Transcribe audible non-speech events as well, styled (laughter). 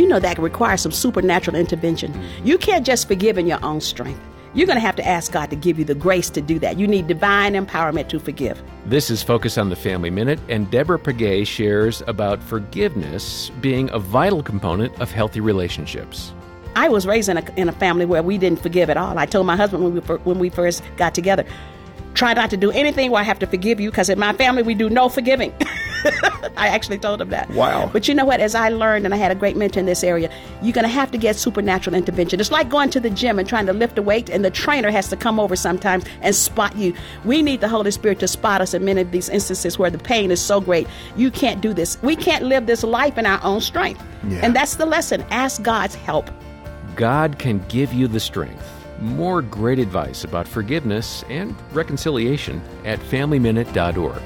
you know that requires some supernatural intervention. You can't just forgive in your own strength. You're going to have to ask God to give you the grace to do that. You need divine empowerment to forgive. This is Focus on the Family Minute, and Deborah Pegues shares about forgiveness being a vital component of healthy relationships. I was raised in a, in a family where we didn't forgive at all. I told my husband when we, when we first got together, try not to do anything where I have to forgive you because in my family we do no forgiving. (laughs) (laughs) I actually told him that. Wow. But you know what? As I learned, and I had a great mentor in this area, you're going to have to get supernatural intervention. It's like going to the gym and trying to lift a weight, and the trainer has to come over sometimes and spot you. We need the Holy Spirit to spot us in many of these instances where the pain is so great. You can't do this. We can't live this life in our own strength. Yeah. And that's the lesson. Ask God's help. God can give you the strength. More great advice about forgiveness and reconciliation at FamilyMinute.org.